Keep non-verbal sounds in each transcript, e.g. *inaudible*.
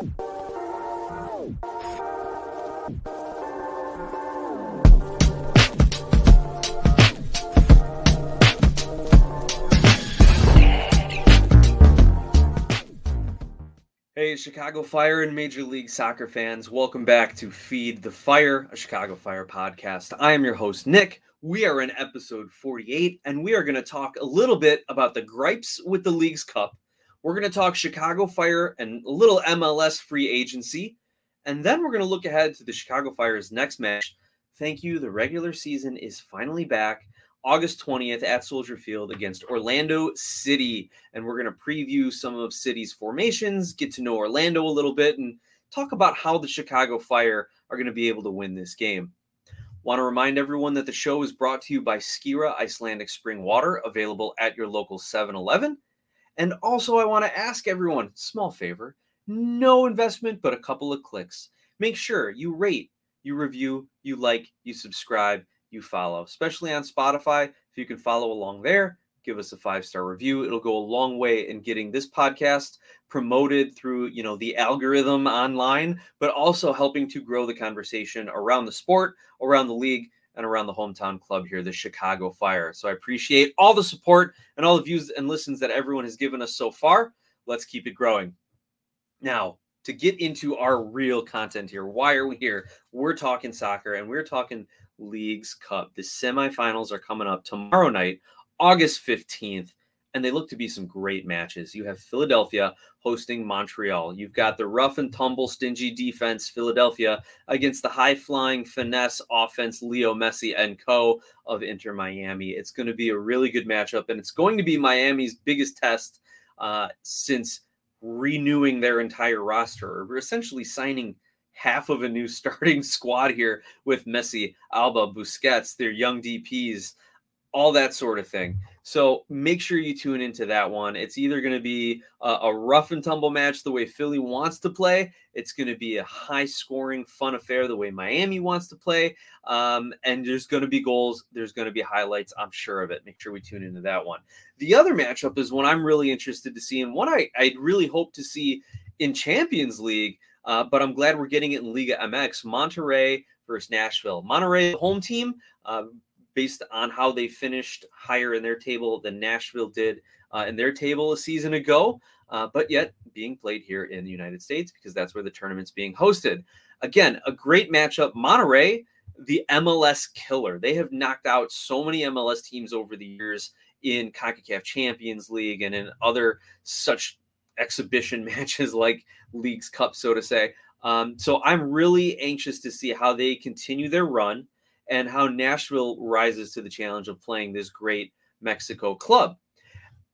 Hey, Chicago Fire and Major League Soccer fans, welcome back to Feed the Fire, a Chicago Fire podcast. I am your host, Nick. We are in episode 48, and we are going to talk a little bit about the gripes with the Leagues Cup. We're going to talk Chicago Fire and a little MLS free agency, and then we're going to look ahead to the Chicago Fire's next match. Thank you. The regular season is finally back. August 20th at Soldier Field against Orlando City. And we're going to preview some of City's formations, get to know Orlando a little bit, and talk about how the Chicago Fire are going to be able to win this game. Want to remind everyone that the show is brought to you by Skira Icelandic Spring Water, available at your local 7 Eleven. And also, I want to ask everyone small favor no investment, but a couple of clicks. Make sure you rate, you review, you like, you subscribe you follow, especially on Spotify. If you can follow along there, give us a five star review. It'll go a long way in getting this podcast promoted through, you know, the algorithm online, but also helping to grow the conversation around the sport, around the league, and around the hometown club here, the Chicago Fire. So I appreciate all the support and all the views and listens that everyone has given us so far. Let's keep it growing. Now, to get into our real content here, why are we here? We're talking soccer and we're talking Leagues Cup. The semifinals are coming up tomorrow night, August 15th, and they look to be some great matches. You have Philadelphia hosting Montreal. You've got the rough and tumble, stingy defense, Philadelphia, against the high flying finesse offense, Leo Messi and co. of Inter Miami. It's going to be a really good matchup, and it's going to be Miami's biggest test uh, since renewing their entire roster, or essentially signing half of a new *laughs* starting squad here with Messi, Alba, Busquets, their young DPs, all that sort of thing. So make sure you tune into that one. It's either going to be a, a, rough and tumble match the way Philly wants to play. It's going to be a high scoring, fun affair the way Miami wants to play. Um, and there's going to be goals. There's going to be highlights. I'm sure of it. Make sure we tune into that one. The other matchup is one I'm really interested to see, and one I, I really hope to see in Champions League uh, but I'm glad we're getting it in Liga MX. Monterrey versus Nashville. Monterrey, home team, uh, based on how they finished higher in their table than Nashville did uh, in their table a season ago, uh, but yet being played here in the United States because that's where the tournament's being hosted. Again, a great matchup. Monterrey, the MLS killer. They have knocked out so many MLS teams over the years in CONCACAF Champions League and in other such exhibition *laughs* matches like Leagues Cup, so to say. Um, so I'm really anxious to see how they continue their run and how Nashville rises to the challenge of playing this great Mexico club.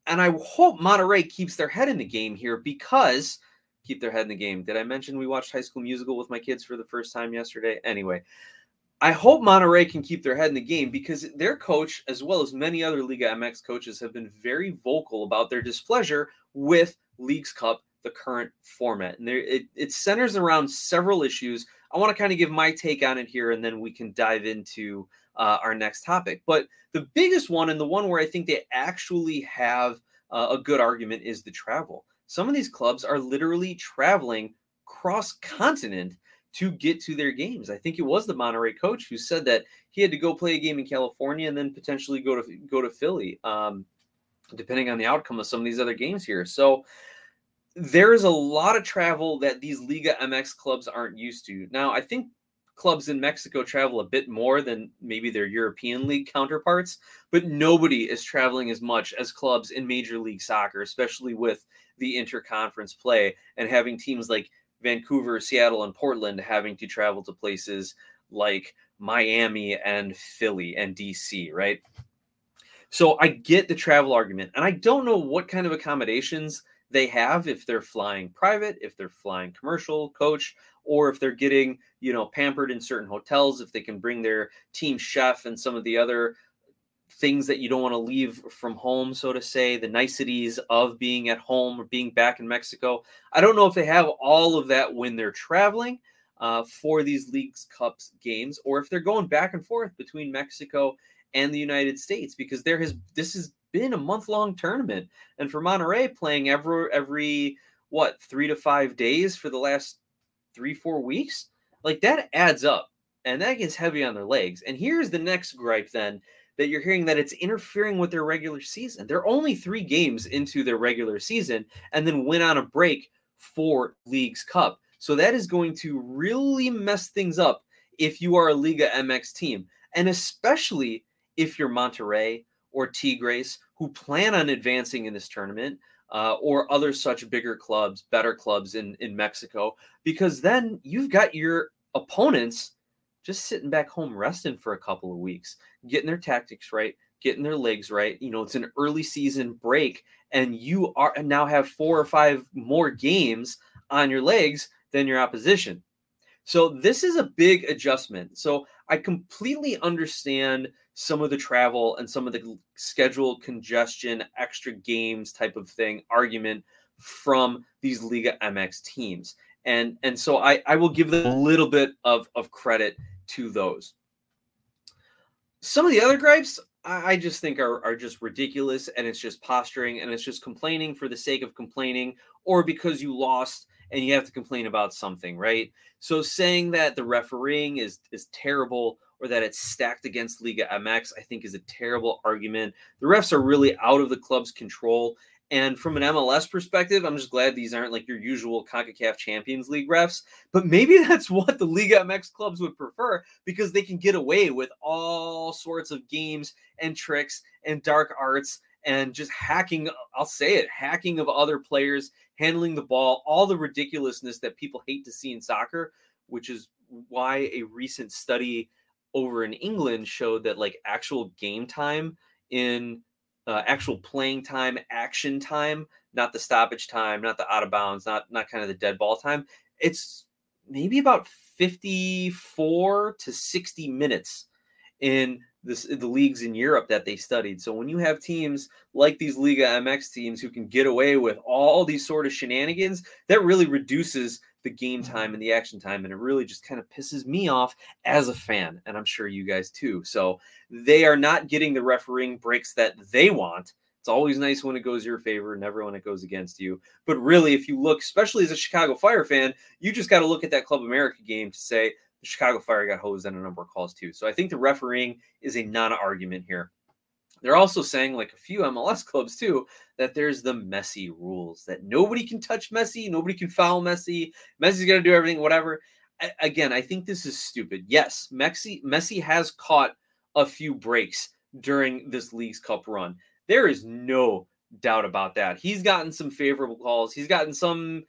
And I hope Monterrey keeps their head in the game here because keep their head in the game. Did I mention we watched High School Musical with my kids for the first time yesterday? Anyway, I hope Monterrey can keep their head in the game because their coach, as well as many other Liga MX coaches, have been very vocal about their displeasure with Leagues Cup, the current format. And there, it, it centers around several issues. I want to kind of give my take on it here, and then we can dive into uh, our next topic. But the biggest one, and the one where I think they actually have uh, a good argument, is the travel. Some of these clubs are literally traveling cross continent to get to their games. I think it was the Monterrey coach who said that he had to go play a game in California and then potentially go to go to Philly. Um, depending on the outcome of some of these other games here. So there is a lot of travel that these Liga MX clubs aren't used to. Now, I think clubs in Mexico travel a bit more than maybe their European league counterparts, but nobody is traveling as much as clubs in Major League Soccer, especially with the interconference play and having teams like Vancouver, Seattle, and Portland having to travel to places like Miami and Philly and DC, right? So I get the travel argument, and I don't know what kind of accommodations they have if they're flying private, if they're flying commercial, coach, or if they're getting you know pampered in certain hotels, if they can bring their team chef and some of the other things that you don't want to leave from home, so to say, the niceties of being at home or being back in Mexico. I don't know if they have all of that when they're traveling uh, for these Leagues Cups games, or if they're going back and forth between Mexico and the United States because there has this has been a month long tournament, and for Monterrey playing every every what three to five days for the last three, four weeks. Like that adds up and that gets heavy on their legs. And here's the next gripe then that you're hearing that it's interfering with their regular season. They're only three games into their regular season and then went on a break for Leagues Cup. So that is going to really mess things up if you are a Liga MX team, and especially if you're Monterrey or Tigres who plan on advancing in this tournament. Uh, or other such bigger clubs, better clubs in, in Mexico, because then you've got your opponents just sitting back home resting for a couple of weeks, getting their tactics right, getting their legs right. You know, it's an early season break, and you are now have four or five more games on your legs than your opposition. So this is a big adjustment. So I completely understand some of the travel and some of the schedule congestion, extra games type of thing argument from these Liga MX teams. And and so I, I will give them a little bit of, of credit to those. Some of the other gripes I just think are, are just ridiculous and it's just posturing and it's just complaining for the sake of complaining or because you lost and you have to complain about something, right? So saying that the refereeing is is terrible or that it's stacked against Liga MX, I think is a terrible argument. The refs are really out of the club's control and from an MLS perspective, I'm just glad these aren't like your usual CONCACAF Champions League refs. But maybe *laughs* that's what the Liga MX clubs would prefer because they can get away with all sorts of games and tricks and dark arts and just hacking. I'll say it hacking of other players, handling the ball, all the ridiculousness that people hate to see in soccer, which is why a recent study over in England showed that like actual game time in uh, actual playing time, action time, not the stoppage time, not the out of bounds, not not kind of the dead ball time. It's maybe about 54 to 60 minutes in this the leagues in Europe that they studied. So when you have teams like these Liga MX teams who can get away with all these sort of shenanigans, that really reduces the game mm-hmm. time and the action time and it really just kind of pisses me off as a fan and I'm sure you guys too. So they are not getting the refereeing breaks that they want. It's always nice when it goes your favor, never when it goes against you. But really, if you look, especially as a Chicago Fire fan, you just got to look at that Club America game to say the Chicago Fire got hosed on a number of calls too. So I think the refereeing is a non-argument here. They're also saying, like a few MLS clubs too, that there's the Messi rules that nobody can touch Messi, nobody can foul Messi. Messi's to do everything, whatever. I, again, I think this is stupid. Yes, Messi Messi has caught a few breaks during this Leagues Cup run. There is no doubt about that. He's gotten some favorable calls. He's gotten some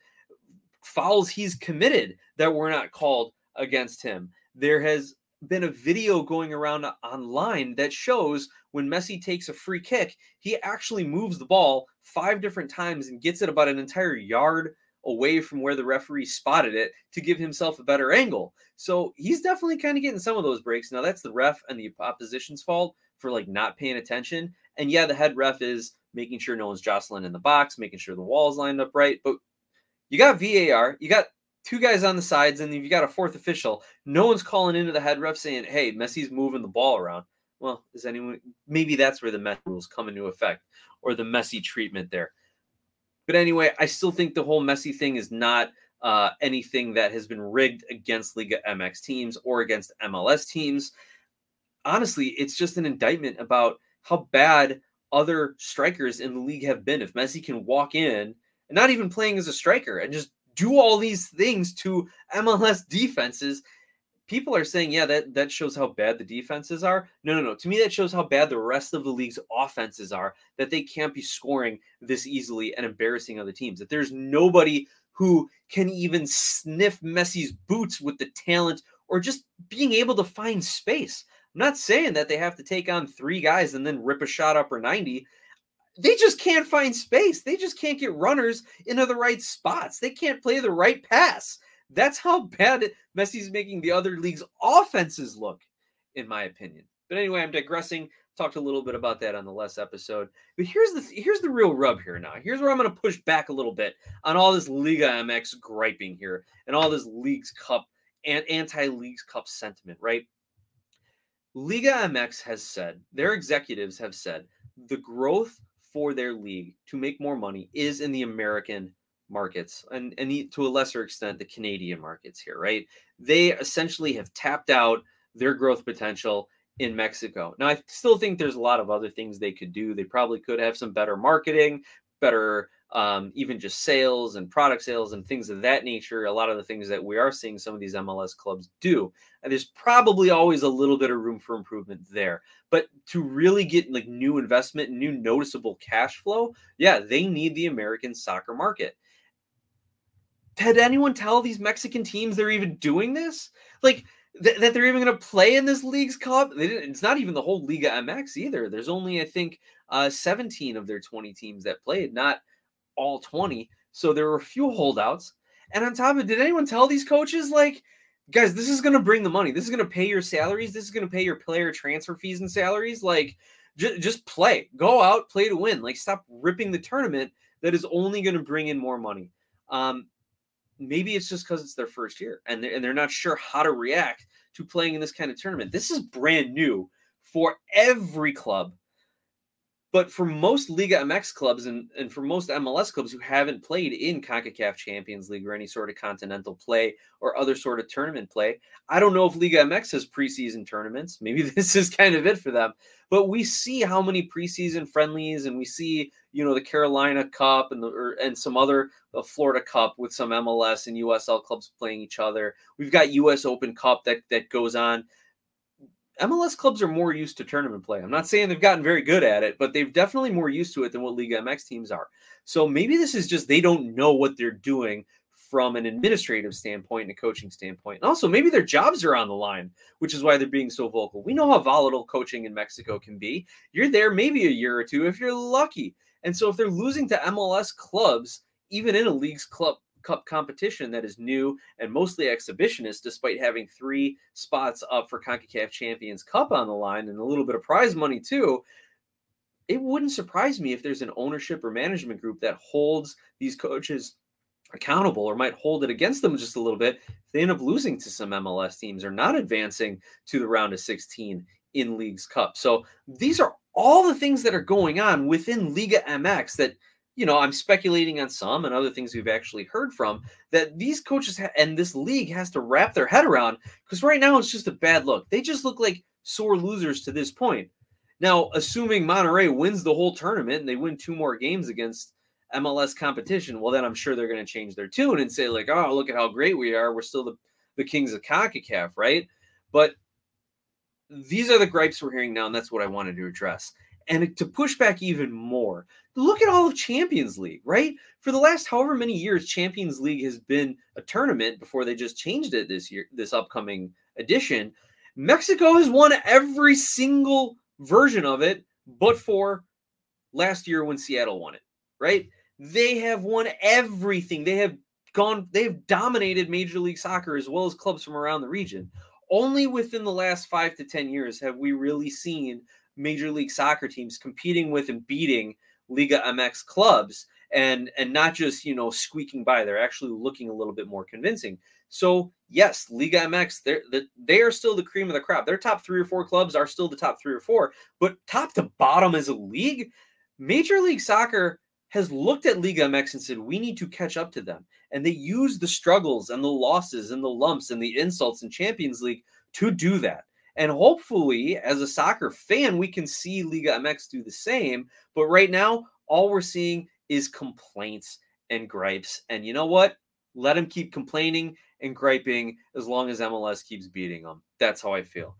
fouls he's committed that were not called against him. There has been a video going around online that shows when Messi takes a free kick, he actually moves the ball five different times and gets it about an entire yard away from where the referee spotted it to give himself a better angle. So he's definitely kind of getting some of those breaks. Now that's the ref and the opposition's fault for like not paying attention. And yeah, the head ref is making sure no one's jostling in the box, making sure the wall's lined up right. But you got VAR, you got two guys on the sides, and you've got a fourth official. No one's calling into the head ref saying, "Hey, Messi's moving the ball around." Well, is anyone? Maybe that's where the Messi rules come into effect, or the Messi treatment there. But anyway, I still think the whole Messi thing is not uh, anything that has been rigged against Liga MX teams or against MLS teams. Honestly, it's just an indictment about how bad other strikers in the league have been. If Messi can walk in and not even playing as a striker and just do all these things to MLS defenses. People are saying, yeah, that, that shows how bad the defenses are. No, no, no. To me, that shows how bad the rest of the league's offenses are, that they can't be scoring this easily and embarrassing other teams. That there's nobody who can even sniff Messi's boots with the talent or just being able to find space. I'm not saying that they have to take on three guys and then rip a shot upper 90 they just can't find space. They just can't get runners into the right spots. They can't play the right pass. That's how *laughs* bad Messi's making the other league's offenses look, in my opinion. But anyway, I'm digressing. Talked a little bit about that on the last episode. But here's the here's the real rub here now. Here's where I'm going to push back a little bit on all this Liga MX griping here and all this Leagues Cup and anti-Leagues Cup sentiment, right? Liga MX has said, their executives have said, the growth for their league to make more money is in the American markets and, and to a lesser extent the Canadian markets here, right? They essentially have tapped out their growth potential in Mexico. Now, I still think there's a lot of other things they could do. They probably could have some better marketing, better um, even just sales and product sales and things of that nature. A lot of the things that we are seeing some of these MLS clubs do. And there's probably always a little bit of room for improvement there. But to really get like new investment, new noticeable cash flow, yeah, they need the American soccer market. Did anyone tell these Mexican teams they're even doing this? Like, th- that they're even going to play in this league's cup. it's not even the whole Liga MX either. There's only I think uh, 17 of their 20 teams that played, not all 20. So there were a few holdouts. And on top of it, did anyone tell these coaches like, guys, this is going to bring the money. This is going to pay your salaries. This is going to pay your player transfer fees and salaries. Like, j- just play, go out, play to win. Like, stop ripping the tournament that is only going to bring in more money. Um, maybe it's just because it's their first year and they're, and they're not sure how to react to playing in this kind of tournament. This is brand new for every club. But for most Liga MX clubs and, and for most MLS clubs who haven't played in CONCACAF Champions League or any sort of continental play or other sort of tournament play, I don't know if Liga MX has preseason tournaments. *laughs* Maybe this is kind of it for them. But we see how many preseason friendlies and we see, you know, the Carolina Cup and the or, and some other the Florida Cup with some MLS and USL clubs playing each other. We've got US Open Cup that that goes on. MLS clubs are more used to tournament play. I'm not saying they've gotten very good at it, but they've definitely more used to it than what Liga MX teams are. So maybe this is just they don't know what they're doing from an administrative standpoint and a coaching standpoint. And also maybe their jobs are on the line, which is why they're being so vocal. We know how volatile coaching in Mexico can be. You're there maybe a year or two if you're lucky. And so if they're losing to MLS clubs, even in a league's club Cup competition that is new and mostly exhibitionist, despite having three spots up for CONCACAF Champions Cup on the line and a little bit of prize money too. It wouldn't surprise me if there's an ownership or management group that holds these coaches accountable or might hold it against them just a little bit if they end up losing to some MLS teams or not advancing to the round of 16 in Leagues Cup. So these are all the things that are going on within Liga MX that you know, I'm speculating on some and other things we've actually heard from that these coaches ha- and this league has to wrap their head around because right now it's just a bad look. They just look like sore losers to this point. Now, assuming Monterrey wins the whole tournament and they win two more games against MLS competition, well, then I'm sure they're going to change their tune and say, like, oh, look at how great we are. We're still the, the kings of CONCACAF, right? But these are the gripes we're hearing now, and that's what I wanted to address. And to push back even more, look at all of Champions League, right? For the last however many years, Champions League has been a tournament before they just changed it this year, this upcoming edition. Mexico has won every single version of it, but for last year when Seattle won it, right? They have won everything. They have gone, they've dominated Major League Soccer as well as clubs from around the region. Only within the last five to 10 years have we really seen Major League Soccer teams competing with and beating Liga MX clubs and and not just you know squeaking by. They're actually looking a little bit more convincing. So yes liga mx they're, they are still the cream of the crop. Their top three or four clubs are still the top three or four but top to bottom as a league major league soccer has looked at liga mx and said we need to catch up to them. And they use the struggles and the losses and the lumps and the insults in champions league to do that and hopefully, as a soccer fan, we can see Liga MX do the same. But right now, all we're seeing is complaints and gripes. And you know what? Let them keep complaining and griping as long as MLS keeps beating them. That's how I feel.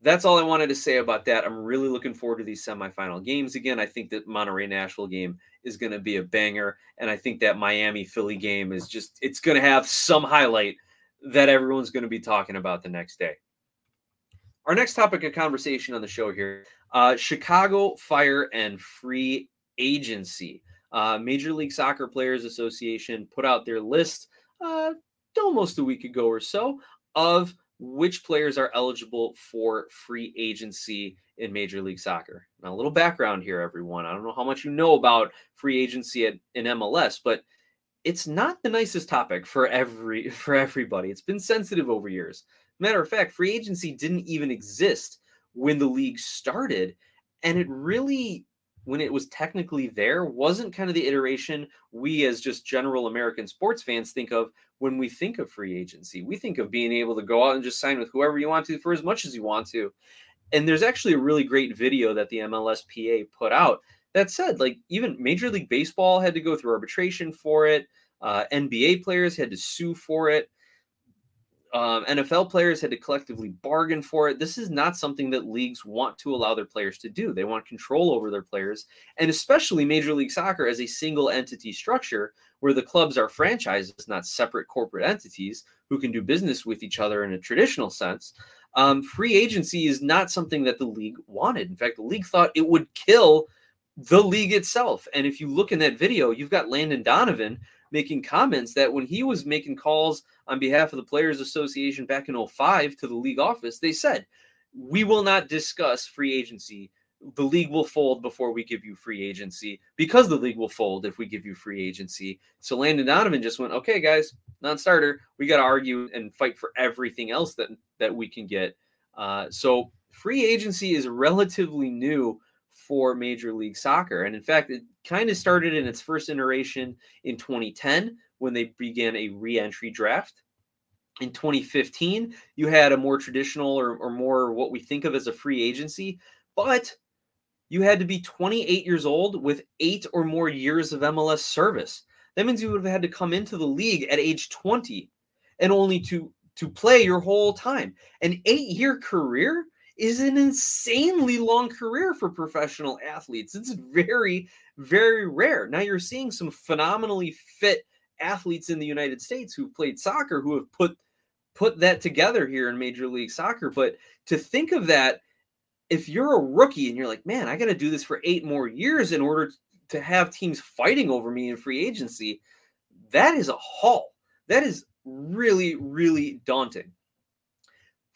That's all I wanted to say about that. I'm really looking forward to these semifinal games again. I think that Monterrey Nashville game is going to be a banger. And I think that Miami Philly game is just, it's going to have some highlight that everyone's going to be talking about the next day. Our next topic of conversation on the show here uh, Chicago Fire and Free Agency. Uh, Major League Soccer Players Association put out their list uh, almost a week ago or so of which players are eligible for free agency in Major League Soccer. Now, a little background here, everyone. I don't know how much you know about free agency at, in MLS, but it's not the nicest topic for every *laughs* for everybody. It's been sensitive over years. Matter of fact, free agency didn't even exist when the league started. And it really when it was technically there wasn't kind of the iteration we as just general American sports fans think of when we think of free agency. We think of being able to go out and just sign with whoever you want to for as much as you want to. And there's actually a really great video that the MLSPA put out that said, like, even Major League Baseball had to go through arbitration for it. Uh, NBA players had to sue for it um, NFL players had to collectively bargain for it. This is not something that leagues want to allow their players to do. They want control over their players, and especially Major League Soccer as a single entity structure where the clubs are franchises, not separate corporate entities who can do business with each other in a traditional sense. Um, free agency is not something that the league wanted. In fact, the league thought it would kill the league itself. And if you look in that video, you've got Landon Donovan making comments that when he was making calls on behalf of the Players Association back in 05 to the league office, they said, We will not discuss free agency. The league will fold before we give you free agency because the league will fold if we give you free agency. So Landon Donovan just went, Okay, guys, non starter. We got to argue and fight for everything else that, that we can get. Uh, so free agency is relatively new for Major League Soccer. And in fact, it kind of started in its first iteration in 2010 when they began a re entry draft. In 2015, you had a more traditional or, or more what we think of as a free agency, but you had to be 28 years old with eight or more years of MLS service. That means you would have had to come into the league at age 20 and only to to play your whole time. An eight year career is an insanely long career for professional athletes. It's very, very rare. Now you're seeing some phenomenally fit athletes in the United States who've played soccer who have put put that together here in Major League Soccer. But to think of that, if you're a rookie and you're like, man, I got to do this for eight more years in order to have teams fighting over me in free agency, that is a haul. That is really, really daunting.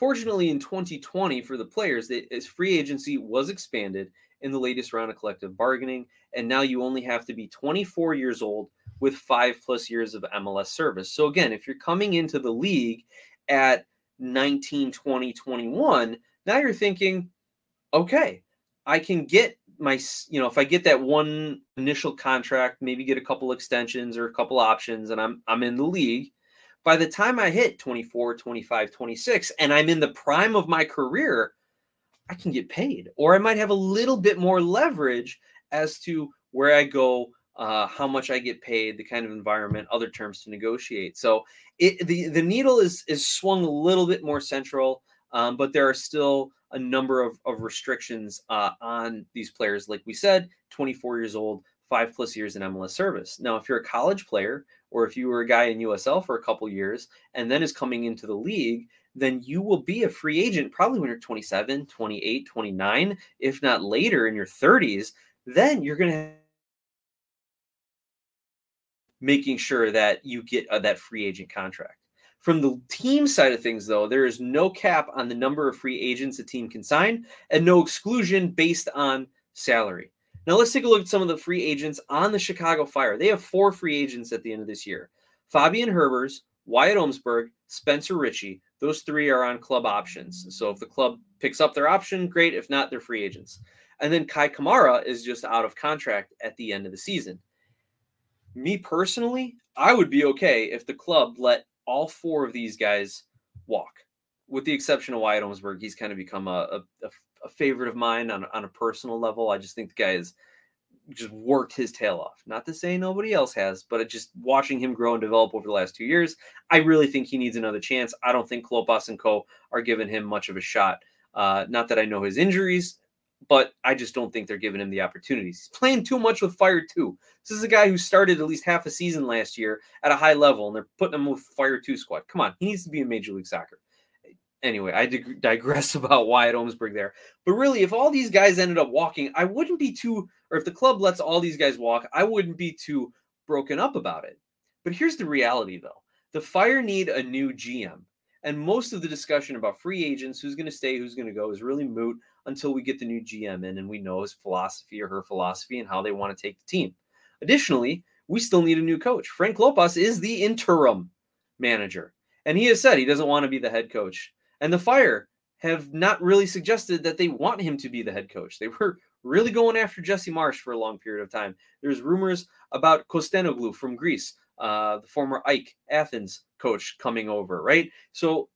Fortunately, in 2020 for the players, as free agency was expanded in the latest round of collective bargaining, and now you only have to be 24 years old with five plus years of MLS service. So again, if you're coming into the league at 19, 20, 21, now you're thinking, okay, I can get my, you know, if I get that one initial contract, maybe get a couple extensions or a couple options, and I'm I'm in the league by the time I hit 24, 25, 26, and I'm in the prime of my career, I can get paid. Or I might have a little bit more leverage as to where I go, uh, how much I get paid, the kind of environment, other terms to negotiate. So it, the, the needle is, is swung a little bit more central, um, but there are still a number of, of restrictions uh, on these players. Like we said, 24 years old, five plus years in MLS service. Now, if you're a college player or if you were a guy in USL for a couple years and then is coming into the league, then you will be a free agent probably when you're 27, 28, 29, if not later in your 30s. Then you're going to making sure that you get uh, that free agent contract. From the team side of things, though, there is no cap on the number of free agents a team can sign and no exclusion based on salary. Now let's take a look at some of the free agents on the Chicago Fire. They have four free agents at the end of this year. Fabian Herbers, Wyatt Omsberg, Spencer Richey. Those three are on club options. So if the club picks up their option, great. If not, they're free agents. And then Kei Kamara is just out of contract at the end of the season. Me personally, I would be okay if the club let all four of these guys walk, with the exception of Wyatt Omsberg. He's kind of become a, a, a favorite of mine on, on a personal level. I just think the guy has just worked his tail off. Not to say nobody else has, but just watching him grow and develop over the last two years, I really think he needs another chance. I don't think Klopas and Co. are giving him much of a shot. Uh, not that I know his injuries, but I just don't think they're giving him the opportunities. He's playing too much with Fire 2. This is a guy who started at least half a season last year at a high level, and they're putting him with Fire 2 squad. Come on, he needs to be in Major League Soccer anyway, I dig- digress *laughs* about Wyatt Omsberg there. But really, if all these guys ended up walking, I wouldn't be too, or if the club lets all these guys walk, I wouldn't be too broken up about it. But here's the reality, though: the Fire need a new GM, and most of the discussion about free agents, who's going to stay, who's going to go, is really moot until we get the new GM in and we know his philosophy or her philosophy and how they want to take the team. Additionally, we still need a new coach. Frank Klopas is the interim manager. And he has said he doesn't want to be the head coach. And the Fire have not really suggested that they want him to be the head coach. They were really going after Jesse Marsch for a long period of time. There's rumors about Costanoglou from Greece, uh, the former AEK Athens coach coming over, right? So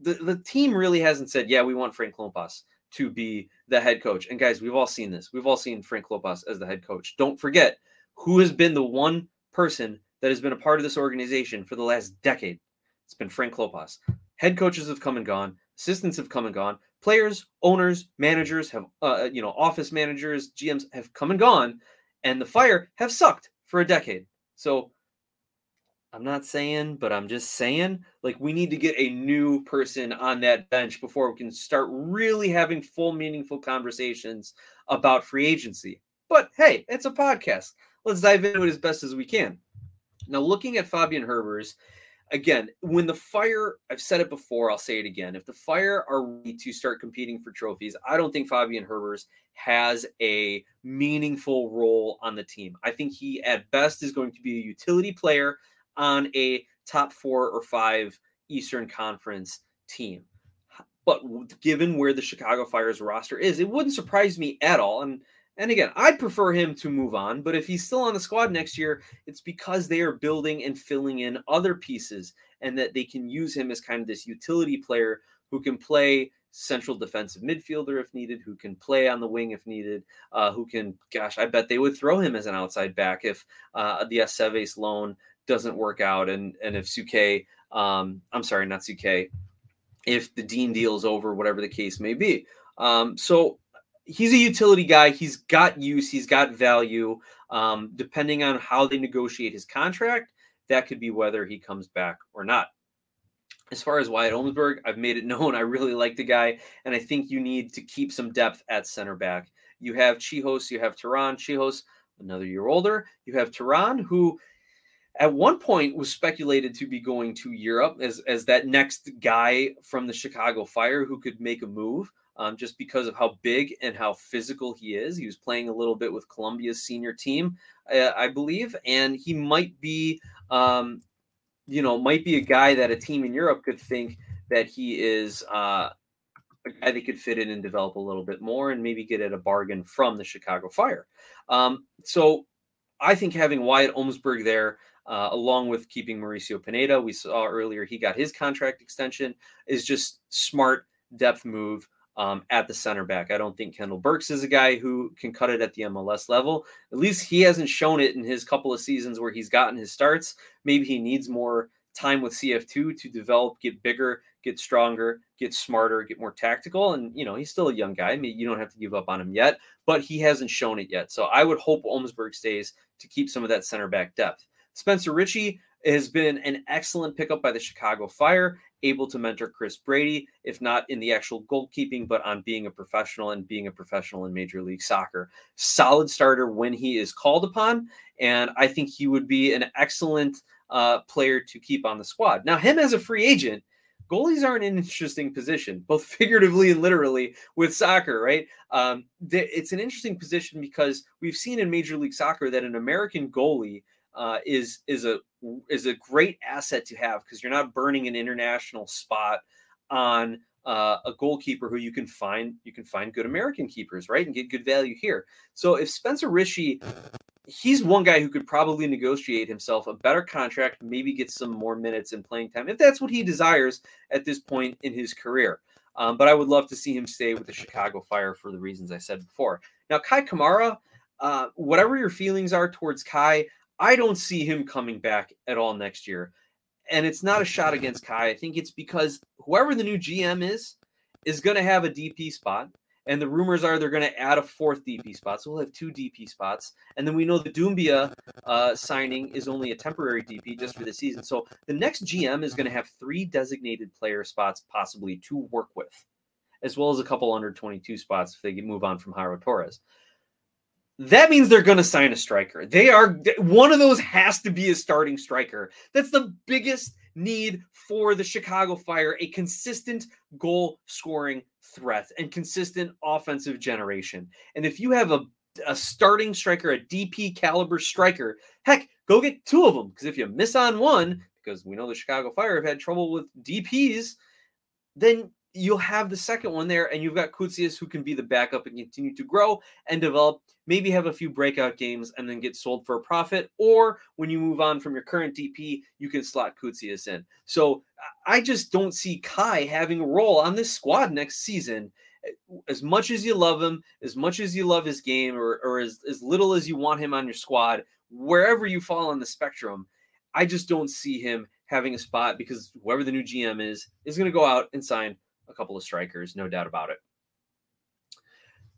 the, the team really hasn't said, yeah, we want Frank Klopas to be the head coach. And guys, we've all seen this. We've all seen Frank Klopas as the head coach. Don't forget who has been the one person that has been a part of this organization for the last decade. It's been Frank Klopas. Head coaches have come and gone. Assistants have come and gone. Players, owners, managers have, uh, you know, office managers, GMs have come and gone, and the fire have sucked for a decade. So I'm not saying, but I'm just saying, like, we need to get a new person on that bench before we can start really having full, meaningful conversations about free agency. But hey, it's a podcast. Let's dive into it as best as we can. Now, looking at Fabian Herbers, again, when the Fire, I've said it before, I'll say it again. If the Fire are ready to start competing for trophies, I don't think Fabian Herbers has a meaningful role on the team. I think he, at best, is going to be a utility player on a top four or five Eastern Conference team. But given where the Chicago Fire's roster is, it wouldn't surprise me at all. And and again, I'd prefer him to move on, but if he's still on the squad next year, it's because they are building and filling in other pieces and that they can use him as kind of this utility player who can play central defensive midfielder if needed, who can play on the wing if needed, uh, who can, gosh, I bet they would throw him as an outside back if uh, the Aceves loan doesn't work out, and and if Souquet, um, I'm sorry, not Souquet, if the Dean deal is over, whatever the case may be. Um, so he's a utility guy. He's got use. He's got value. Um, depending on how they negotiate his contract, that could be whether he comes back or not. As far as Wyatt Omsberg, I've made it *laughs* known I really like the guy, and I think you need to keep some depth at center back. You have Czichos, you have Terán. Czichos, another year older. You have Terán, who at one point was speculated to be going to Europe as, as that next guy from the Chicago Fire who could make a move um, just because of how big and how physical he is. He was playing a little bit with Colombia's senior team, uh, I believe, and he might be, um, you know, might be a guy that a team in Europe could think that he is uh, a guy that could fit in and develop a little bit more and maybe get at a bargain from the Chicago Fire. Um, so I think having Wyatt Omsberg there uh, along with keeping Mauricio Pineda. We saw earlier he got his contract extension, is just smart depth move um, at the center back. I don't think Kendall Burks is a guy who can cut it at the MLS level. At least he hasn't shown it in his couple of seasons where he's gotten his starts. Maybe he needs more time with CF2 to develop, get bigger, get stronger, get smarter, get more tactical. And, you know, he's still a young guy. I mean, you don't have to give up on him yet, but he hasn't shown it yet. So I would hope Omsberg stays to keep some of that center back depth. Spencer Richey has been an excellent pickup by the Chicago Fire, able to mentor Chris Brady, if not in the actual goalkeeping, but on being a professional and being a professional in Major League Soccer. Solid starter when he is called upon, and I think he would be an excellent uh, player to keep on the squad. Now, him as a free agent, goalies are an interesting position, both *laughs* figuratively and literally with soccer, right? Um, it's an interesting position because we've seen in Major League Soccer that an American goalie uh, is is a is a great asset to have because you're not burning an international spot on uh, a goalkeeper who you can find you can find good American keepers, right, and get good value here. So if Spencer Richey, he's one guy who could probably negotiate himself a better contract, maybe get some more minutes and playing time if that's what he desires at this point in his career. Um, but I would love to see him stay with the Chicago Fire for the reasons I said before. Now, Kei Kamara, uh, whatever your feelings are towards Kai, I don't see him coming back at all next year. And it's not a shot against Kai. I think it's because whoever the new GM is, is going to have a DP spot. And the rumors are they're going to add a fourth DP spot. So we'll have two DP spots. And then we know the Doumbia uh, signing is only a temporary DP just for the season. So the next GM is going to have three designated player spots possibly to work with, as well as a couple under 22 spots if they move on from Jairo Torres that means they're going to sign a striker. They are one of those has to be a starting striker. That's the biggest need for the Chicago Fire a consistent goal scoring threat and consistent offensive generation. And if you have a, a starting striker, a DP caliber striker, heck, go get two of them because if you miss on one, because we know the Chicago Fire have had trouble with DPs, then you'll have the second one there, and you've got Koutsias who can be the backup and continue to grow and develop. Maybe have a few breakout games and then get sold for a profit. Or when you move on from your current DP, you can slot Koutsias in. So I just don't see Kai having a role on this squad next season. As much as you love him, as much as you love his game, or, or as, as little as you want him on your squad, wherever you fall on the spectrum, I just don't see him having a spot because whoever the new GM is is going to go out and sign a couple of strikers, no doubt about it.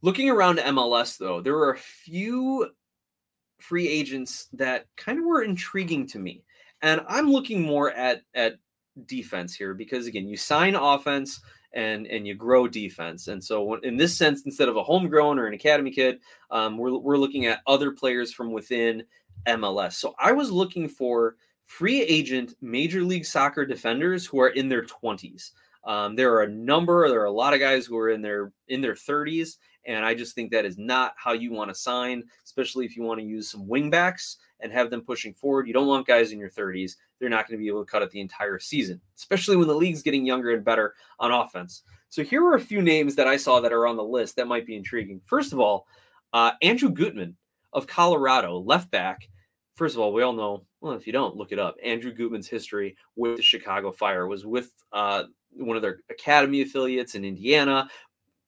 Looking around MLS, though, there were a few free agents that kind of were intriguing to me. And I'm looking more at at defense here because again, you sign offense and and you grow defense. And so in this sense, instead of a homegrown or an academy kid, um, we're we're looking at other players from within MLS. So I was looking for free agent Major League Soccer defenders who are in their 20s. Um, there are a number, there are a lot of guys who are in their in their 30s, and I just think that is not how you want to sign, especially if you want to use some wingbacks and have them pushing forward. You don't want guys in your 30s; they're not going to be able to cut it the entire season, especially when the league's getting younger and better on offense. So here are a few names that I saw that are on the list that might be intriguing. First of all, uh, Andrew Gutman of Colorado, left back. First of all, we all know. Well, if you don't, look it up. Andrew Gutman's history with the Chicago Fire was with uh, one of their academy affiliates in Indiana,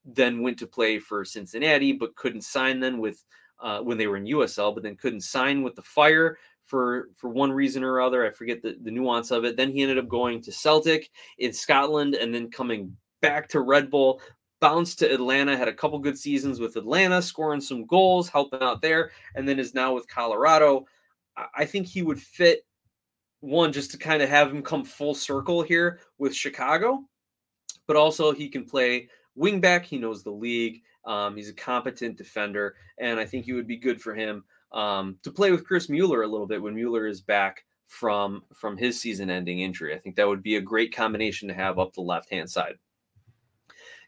then went to play for Cincinnati, but couldn't sign then with uh, when they were in USL, but then couldn't sign with the Fire for for one reason or other. I forget the, the nuance of it. Then he ended up going to Celtic in Scotland and then coming back to Red Bull. Bounced to Atlanta, had a couple good seasons with Atlanta, scoring some goals, helping out there, and then is now with Colorado. I think he would fit one just to kind of have him come full circle here with Chicago, but also he can play wingback. He knows the league. Um, he's a competent defender, and I think it would be good for him um, to play with Chris Mueller a little bit when Mueller is back from from his season-ending injury. I think that would be a great combination to have up the left-hand side.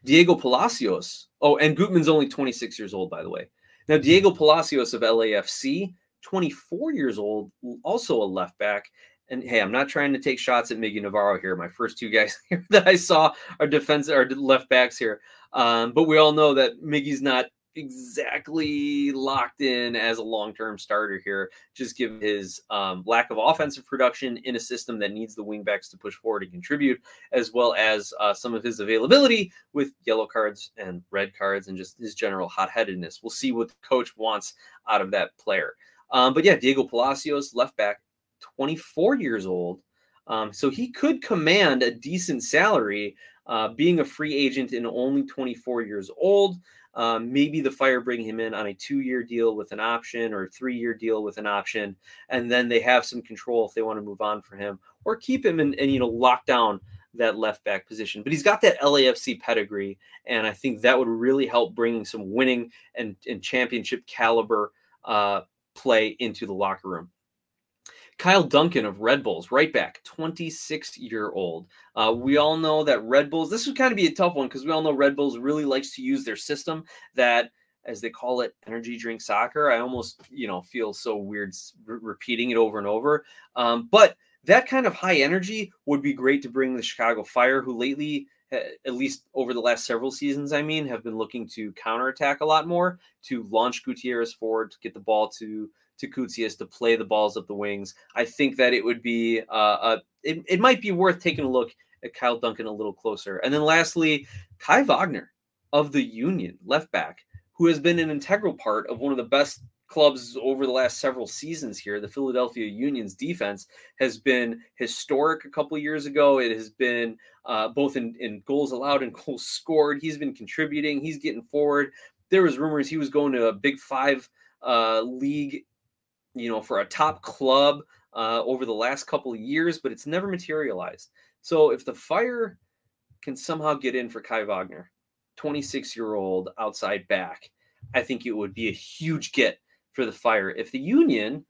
Diego Palacios. Oh, and Gutman's only 26 years old, by the way. Now, Diego Palacios of LAFC, 24 years old, also a left back, and hey, I'm not trying to take shots at Miggy Navarro here. My first two guys *laughs* that I saw are defense or left backs here. Um, but we all know that Miggy's not exactly locked in as a long-term starter here, just given his um, lack of offensive production in a system that needs the wingbacks to push forward and contribute, as well as uh, some of his availability with yellow cards and red cards and just his general hot-headedness. We'll see what the coach wants out of that player. Um, but yeah, Diego Palacios, left back, 24 years old. Um, so he could command a decent salary uh, being a free agent and only 24 years old. Um, maybe the Fire bring him in on a two year deal with an option or three year deal with an option. And then they have some control if they want to move on for him or keep him and, and you know, lock down that left back position. But he's got that LAFC pedigree. And I think that would really help bringing some winning and, and championship caliber uh, play into the locker room. Kyle Duncan of Red Bulls, right back, 26 year old. Uh, we all know that Red Bulls, this would kind of be a tough one because we all know Red Bulls really likes to use their system that, as they call it, energy drink soccer. I almost, you know, feel so weird re- repeating it over and over. Um, but that kind of high energy would be great to bring the Chicago Fire, who lately, at least over the last several seasons, I mean, have been looking to counterattack a lot more, to launch Gutierrez forward, to get the ball to to Koutsias to play the balls up the wings. I think that it would be uh, uh, it, it might be worth taking a look at Kyle Duncan a little closer. And then lastly, Kai Wagner of the Union, left back, who has been an integral part of one of the best clubs over the last several seasons here. The Philadelphia Union's defense has been historic a couple years ago. It has been uh, both in, in goals allowed and *laughs* goals scored. He's been contributing. He's getting forward. There was rumors he was going to a Big Five uh, league you know, for a top club uh, over the last couple of years, but it's never materialized. So if the Fire can somehow get in for Kai Wagner, 26 year old outside back, I think it would be a huge get for the Fire. If the Union,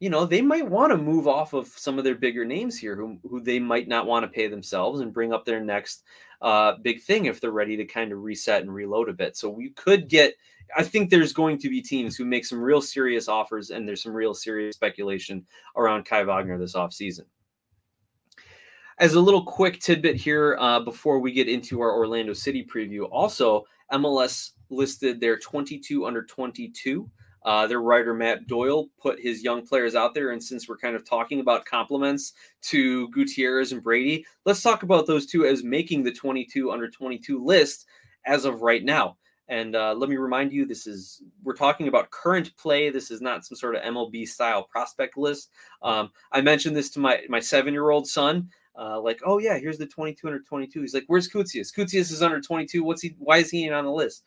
you know, they might want to move off of some of their bigger names here who, who they might not want to pay themselves and bring up their next uh, big thing if they're ready to kind of reset and reload a bit. So we could get I think there's going to be teams who make some real serious offers, and there's some real serious speculation around Kai Wagner this offseason. As a little quick tidbit here uh, before we get into our Orlando City preview, also MLS listed their 22 under 22. Uh, their writer Matt Doyle put his young players out there, and since we're kind of talking about compliments to Gutierrez and Brady, let's talk about those two as making the 22 under 22 list as of right now. And uh, let me remind you, this is we're talking about current play. This is not some sort of MLB style prospect list. Um, I mentioned this to my my seven year old son. Uh, like, oh yeah, here's the 22 under 22. He's like, where's Koutsias? Koutsias is under 22. What's he? Why is he on the list?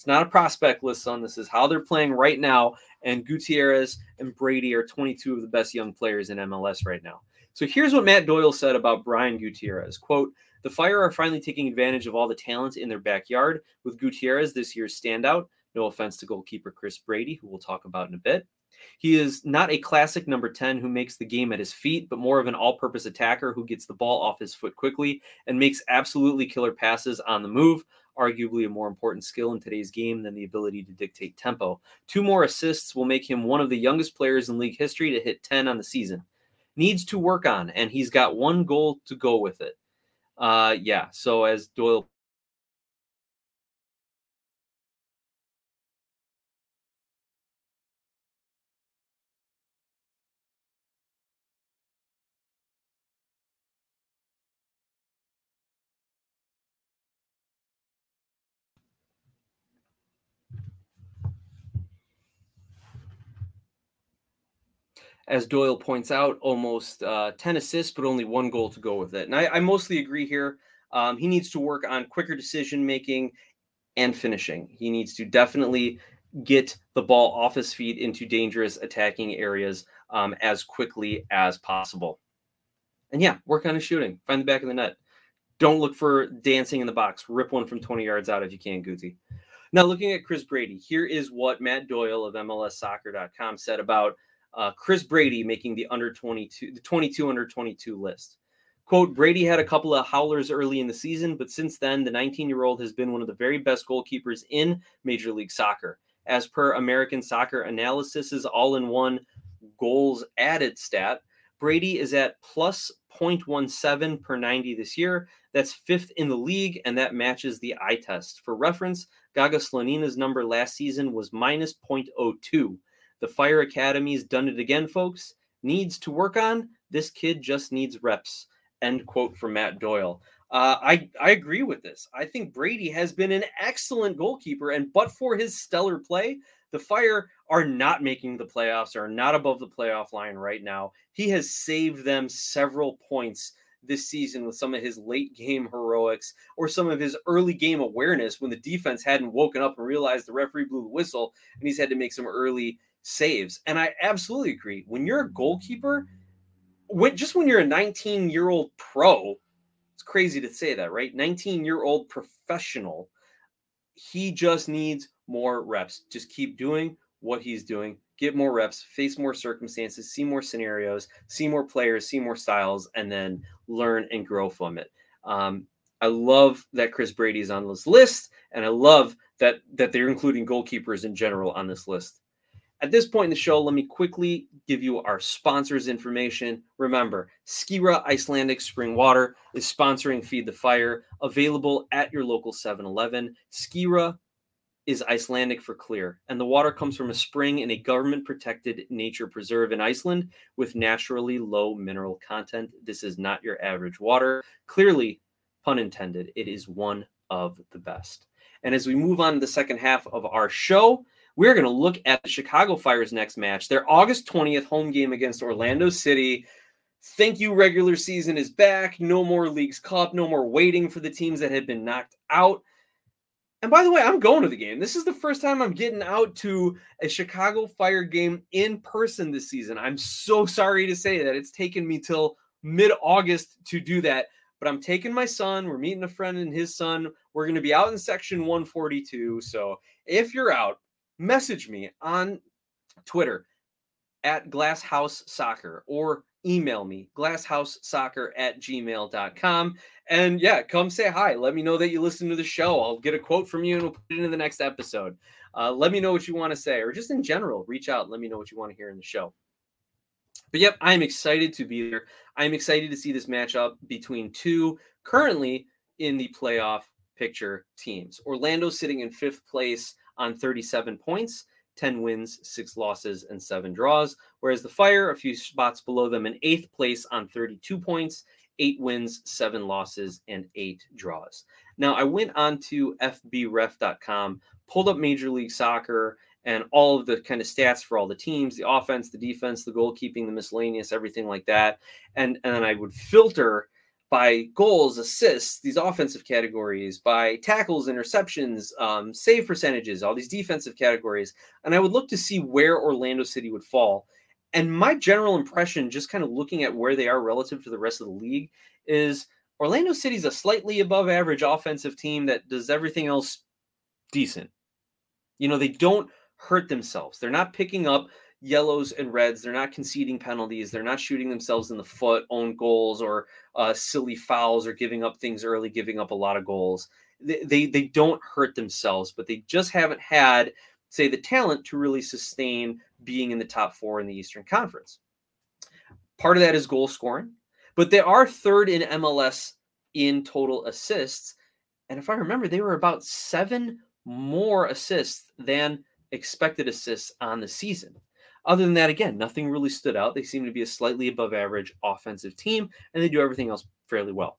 It's not a prospect list, son. This is how they're playing right now. And Gutierrez and Brady are 22 of the best young players in MLS right now. So here's what Matt Doyle said about Brian Gutierrez. Quote, the Fire are finally taking advantage of all the talent in their backyard, with Gutierrez this year's standout. No offense to goalkeeper Chris Brady, who we'll talk about in a bit. He is not a classic number 10 who makes the game at his feet, but more of an all purpose attacker who gets the ball off his foot quickly and makes absolutely killer passes on the move. Arguably a more important skill in today's game than the ability to dictate tempo. Two more assists will make him one of the youngest players in league history to hit 10 on the season. Needs to work on, and he's got one goal to go with it. Uh, yeah. So as Doyle as Doyle points out, almost uh, 10 assists, but only one goal to go with it. And I, I mostly agree here. Um, he needs to work on quicker decision making and finishing. He needs to definitely get the ball off his feet into dangerous attacking areas um, as quickly as possible. And yeah, work on his shooting. Find the back of the net. Don't look for dancing in the box. Rip one from 20 yards out if you can, Guti. Now, looking at Chris Brady, here is what Matt Doyle of MLSsoccer.com said about uh, Chris Brady making the under 22, the 22 under 22 list. Quote, Brady had a couple of howlers early in the season, but since then, the 19 year old has been one of the very best goalkeepers in Major League Soccer. As per American Soccer Analysis's all in one goals added stat, Brady is at plus 0.17 per 90 this year. That's fifth in the league, and that matches the eye test. For reference, Gaga Slonina's number last season was minus 0.02. The Fire Academy's done it again, folks. Needs to work on. This kid just needs reps. End quote from Matt Doyle. Uh, I I agree with this. I think Brady has been an excellent goalkeeper, and but for his stellar play, the Fire are not making the playoffs, are not above the playoff line right now. He has saved them several points this season with some of his late game heroics or some of his early game awareness when the defense hadn't woken up and realized the referee blew the whistle, and he's had to make some early saves. And I absolutely agree. When you're a goalkeeper, when just when you're a 19 year old pro, it's crazy to say that, right? 19 year old professional, he just needs more reps. Just keep doing what he's doing, get more reps, face more circumstances, see more scenarios, see more players, see more styles, and then learn and grow from it. Um, I love that Chris Brady is on this list, and I love that that they're including goalkeepers in general on this list. At this point in the show, let me quickly give you our sponsors information. Remember, Skira Icelandic Spring Water is sponsoring Feed the Fire, available at your local 7 Eleven. Skira is Icelandic for clear, and the water comes from a spring in a government protected nature preserve in Iceland with naturally low mineral content. This is not your average water. Clearly, pun intended, it is one of the best. And as we move on to the second half of our show, we're going to look at the Chicago Fire's next match, their August 20th home game against Orlando City. Thank you, regular season is back. No more Leagues Cup, no more waiting for the teams that had been knocked out. And by the way, I'm going to the game. This is the first time I'm getting out to a Chicago Fire game in person this season. I'm so sorry to say that it's taken me till mid August to do that, but I'm taking my son. We're meeting a friend and his son. We're going to be out in section 142. So if you're out, message me on Twitter at Glasshouse Soccer or email me glasshousesoccer at gmail.com and yeah come say hi. Let me know that you listen to the show. I'll get a quote from you and we'll put it in the next episode. Uh, let me know what you want to say or just in general reach out let me know what you want to hear in the show. But yep, I'm excited to be there. I'm excited to see this matchup between two currently in the playoff picture teams. Orlando sitting in fifth place on 37 points, 10 wins, six losses, and seven draws. Whereas the Fire, a few spots below them, in eighth place on 32 points, eight wins, seven losses, and eight draws. Now, I went on to FBref.com, pulled up Major League Soccer and all of the kind of stats for all the teams the offense, the defense, the goalkeeping, the miscellaneous, everything like that. And, and then I would filter by goals, assists, these offensive categories, by tackles, interceptions, um, save percentages, all these defensive categories. And I would look to see where Orlando City would fall. And my general impression, just kind of looking at where they are relative to the rest of the league, is Orlando City's a slightly above average offensive team that does everything else decent. You know, they don't hurt themselves. They're not picking up yellows and reds. They're not conceding penalties. They're not shooting themselves in the foot, own goals, or uh, silly fouls, or giving up things early, giving up a lot of goals. They, they, they don't hurt themselves, but they just haven't had, say, the talent to really sustain being in the top four in the Eastern Conference. Part of that is goal scoring, but they are third in MLS in total assists. And if I remember, they were about seven more assists than expected assists on the season. Other than that, again, nothing really stood out. They seem to be a slightly above average offensive team, and they do everything else fairly well.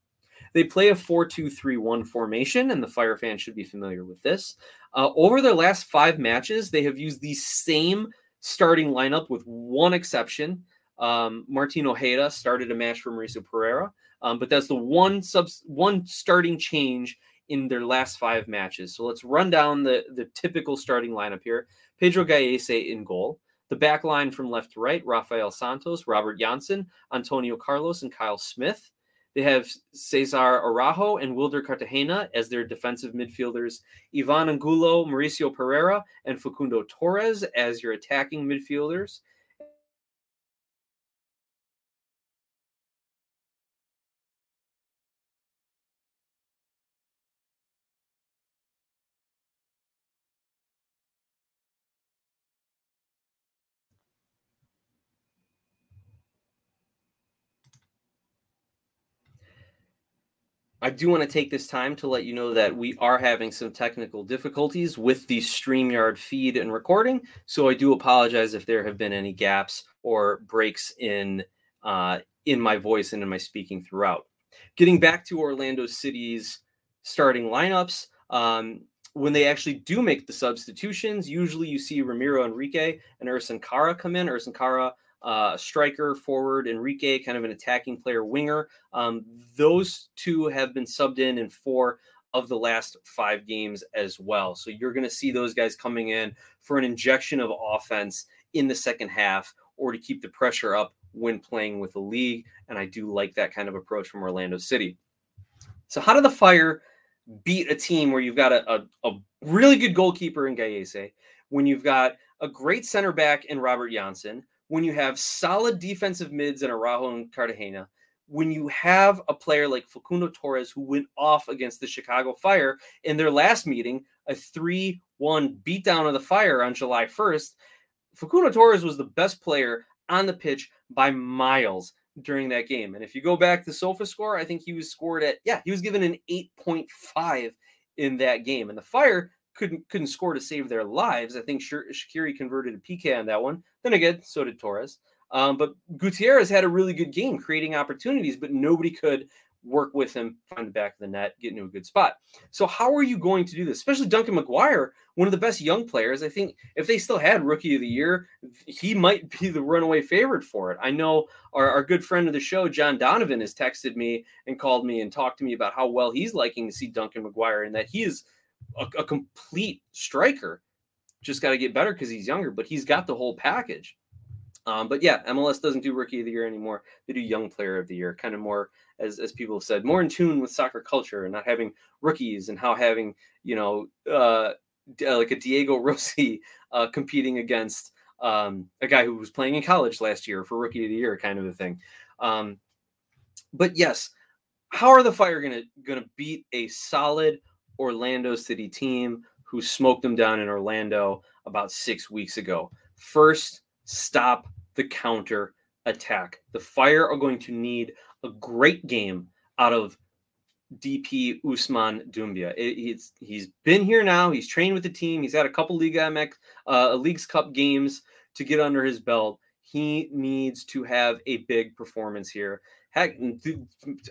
They play a 4 2 3 1 formation, and the Fire fans should be familiar with this. Uh, over their last five matches, they have used the same starting lineup with one exception. Um, Martin Ojeda started a match for Mauricio Pereira, um, but that's the one sub one starting change in their last five matches. So let's run down the, the typical starting lineup here. Pedro Gallese in goal. The back line from left to right, Rafael Santos, Robert Jansson, Antonio Carlos, and Kyle Smith. They have Cesar Araujo and Wilder Cartagena as their defensive midfielders, Ivan Angulo, Mauricio Pereira, and Facundo Torres as your attacking midfielders. I do want to take this time to let you know that we are having some technical difficulties with the StreamYard feed and recording. So I do apologize if there have been any gaps or breaks in uh, in my voice and in my speaking throughout. Getting back to Orlando City's starting lineups, um, when they actually do make the substitutions, usually you see Ramiro Enrique and Ercan Kara come in. Ercan Kara uh, striker, forward, Enrique, kind of an attacking player, winger. Um, those two have been subbed in in four of the last five games as well. So you're going to see those guys coming in for an injection of offense in the second half or to keep the pressure up when playing with the league. And I do like that kind of approach from Orlando City. So, how do the Fire beat a team where you've got a, a, a really good goalkeeper in Gallese, when you've got a great center back in Robert Jansson, when you have solid defensive mids in Araujo and Cartagena, when you have a player like Facundo Torres who went off against the Chicago Fire in their last meeting, a 3 1 beatdown of the Fire on July 1st, Facundo Torres was the best player on the pitch by miles during that game. And if you go back to SofaScore, I think he was scored at, yeah, he was given an 8.5 in that game. And the Fire couldn't couldn't score to save their lives. I think Shaqiri converted a PK on that one. Then again, so did Torres. Um, but Gutierrez had a really good game, creating opportunities, but nobody could work with him, find the back of the net, get into a good spot. So how are you going to do this? Especially Duncan McGuire, one of the best young players. I think if they still had Rookie of the Year, he might be the runaway favorite for it. I know our, our good friend of the show, John Donovan, has texted me and called me and talked to me about how well he's liking to see Duncan McGuire and that he is – a, a complete striker. Just got to get better because he's younger, but he's got the whole package. Um, but yeah, MLS doesn't do rookie of the year anymore. They do young player of the year, kind of more as as people have said, more in tune with soccer culture and not having rookies and how having you know uh, uh like a Diego *laughs* Rossi uh, competing against um, a guy who was playing in college last year for rookie of the year, kind of a thing. Um, but yes, how are the Fire gonna gonna beat a solid Orlando City team who smoked them down in Orlando about six weeks ago. First, stop the counter attack. The Fire are going to need a great game out of DP Ousmane Doumbia. It, he's he's been here now. He's trained with the team. He's had a couple Liga MX, uh, Leagues Cup games to get under his belt. He needs to have a big performance here. Heck,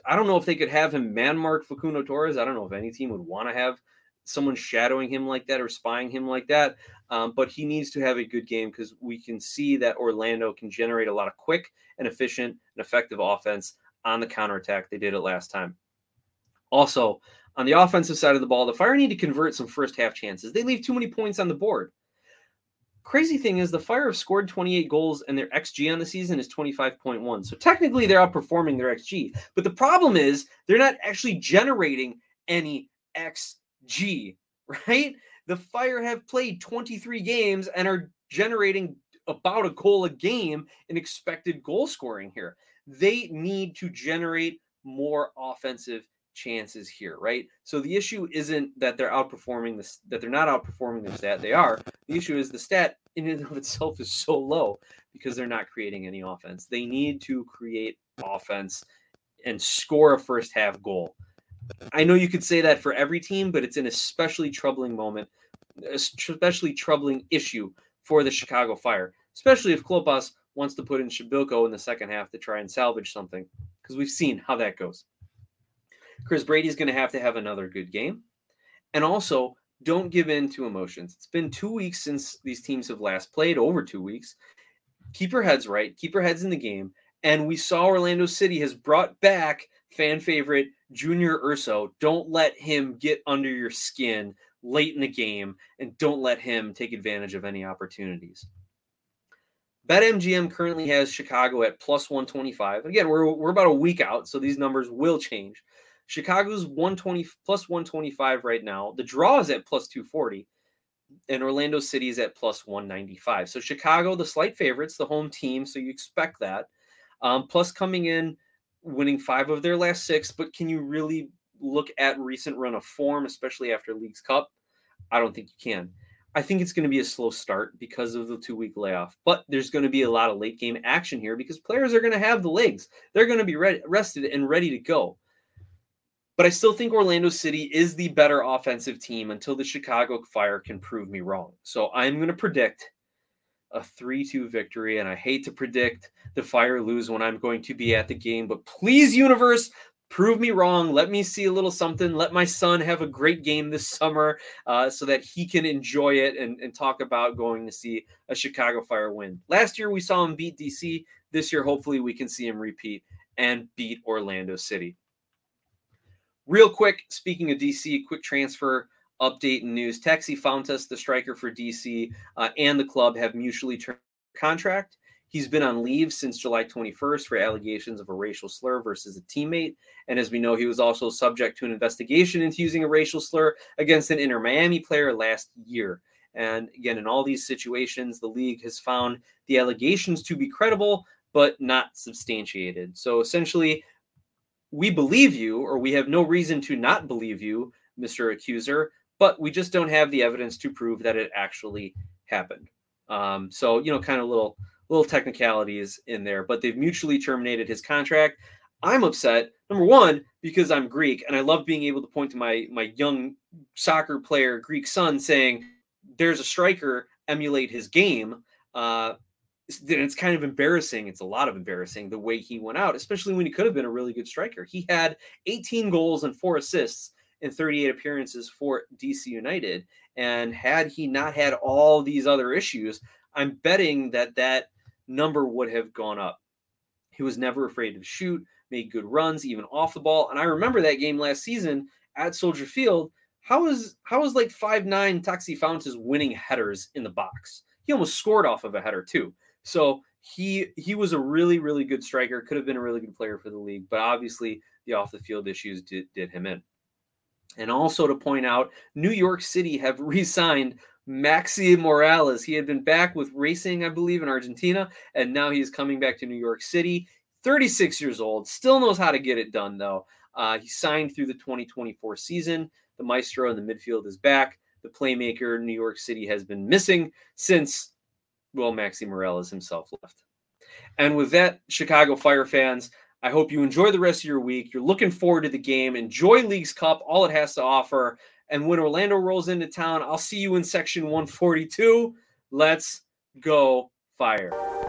I don't know if they could have him man mark Facundo Torres. I don't know if any team would want to have someone shadowing him like that or spying him like that. Um, but he needs to have a good game because we can see that Orlando can generate a lot of quick and efficient and effective offense on the counterattack. They did it last time. Also, on the offensive side of the ball, the Fire need to convert some first half chances. They leave too many points on the board. Crazy thing is, the Fire have scored 28 goals and their XG on the season is 25.1. So technically, they're outperforming their XG. But the problem is, they're not actually generating any XG, right? The Fire have played 23 games and are generating about a goal a game in expected goal scoring here. They need to generate more offensive chances here, right? So the issue isn't that they're outperforming this, that they're not outperforming the stat. They are. The issue is the stat in and of itself is so low because they're not creating any offense. They need to create offense and score a first half goal. I know you could say that for every team, but it's an especially troubling moment, especially troubling issue for the Chicago Fire, especially if Klopas wants to put in Przybylko in the second half to try and salvage something, because we've seen how that goes. Chris Brady's going to have to have another good game. And also, don't give in to emotions. It's been two weeks since these teams have last played, over two weeks. Keep your heads right, keep your heads in the game. And we saw Orlando City has brought back fan favorite Junior Urso. Don't let him get under your skin late in the game and don't let him take advantage of any opportunities. BetMGM currently has Chicago at plus 125. Again, we're, we're about a week out, so these numbers will change. Chicago's 120 plus 125 right now. The draw is at plus 240, and Orlando City is at plus 195. So Chicago, the slight favorites, the home team. So you expect that. Um, plus coming in, winning five of their last six. But can you really look at recent run of form, especially after Leagues Cup? I don't think you can. I think it's going to be a slow start because of the two week layoff, but there's going to be a lot of late game action here because players are going to have the legs. They're going to be ready, rested and ready to go. But I still think Orlando City is the better offensive team until the Chicago Fire can prove me wrong. So I'm going to predict a 3 2 victory. And I hate to predict the Fire lose when I'm going to be at the game, but please, universe, prove me wrong. Let me see a little something. Let my son have a great game this summer uh, so that he can enjoy it and, and talk about going to see a Chicago Fire win. Last year, we saw him beat DC. This year, hopefully, we can see him repeat and beat Orlando City. Real quick, speaking of DC, quick transfer update and news. Taxi Fountas, the striker for DC, uh, and the club have mutually terminated contract. He's been on leave since July 21st for allegations of a racial slur versus a teammate. And as we know, he was also subject to an investigation into using a racial slur against an Inter Miami player last year. And again, in all these situations, the league has found the allegations to be credible, but not substantiated. So essentially, we believe you, or we have no reason to not believe you, Mr. Accuser, but we just don't have the evidence to prove that it actually happened. Um, so, you know, kind of little little technicalities in there, but they've mutually terminated his contract. I'm upset, number one, because I'm Greek and I love being able to point to my my young soccer player Greek son saying, "There's a striker, emulate his game." Uh, it's kind of embarrassing. It's a lot of embarrassing the way he went out, especially when he could have been a really good striker. He had 18 goals and four assists in 38 appearances for DC United. And had he not had all these other issues, I'm betting that that number would have gone up. He was never afraid to shoot, made good runs, even off the ball. And I remember that game last season at Soldier Field. How is how is like five nine Taxi Fountas winning headers in the box? He almost scored off of a header too. So he he was a really really good striker. Could have been a really good player for the league, but obviously the off the field issues did, did him in. And also to point out, New York City have *laughs* re-signed Maxi Moralez. He had been back with racing, I believe, in Argentina, and now he is coming back to New York City. 36 years old, still knows how to get it done though. Uh, he signed through the 2024 season. The maestro in the midfield is back. The playmaker New York City has been missing since well, Maxi Moralez himself left. And with that, Chicago Fire fans, I hope you enjoy the rest of your week. You're looking forward to the game. Enjoy Leagues Cup, all it has to offer. And when Orlando rolls into town, I'll see you in section 142. Let's go, Fire.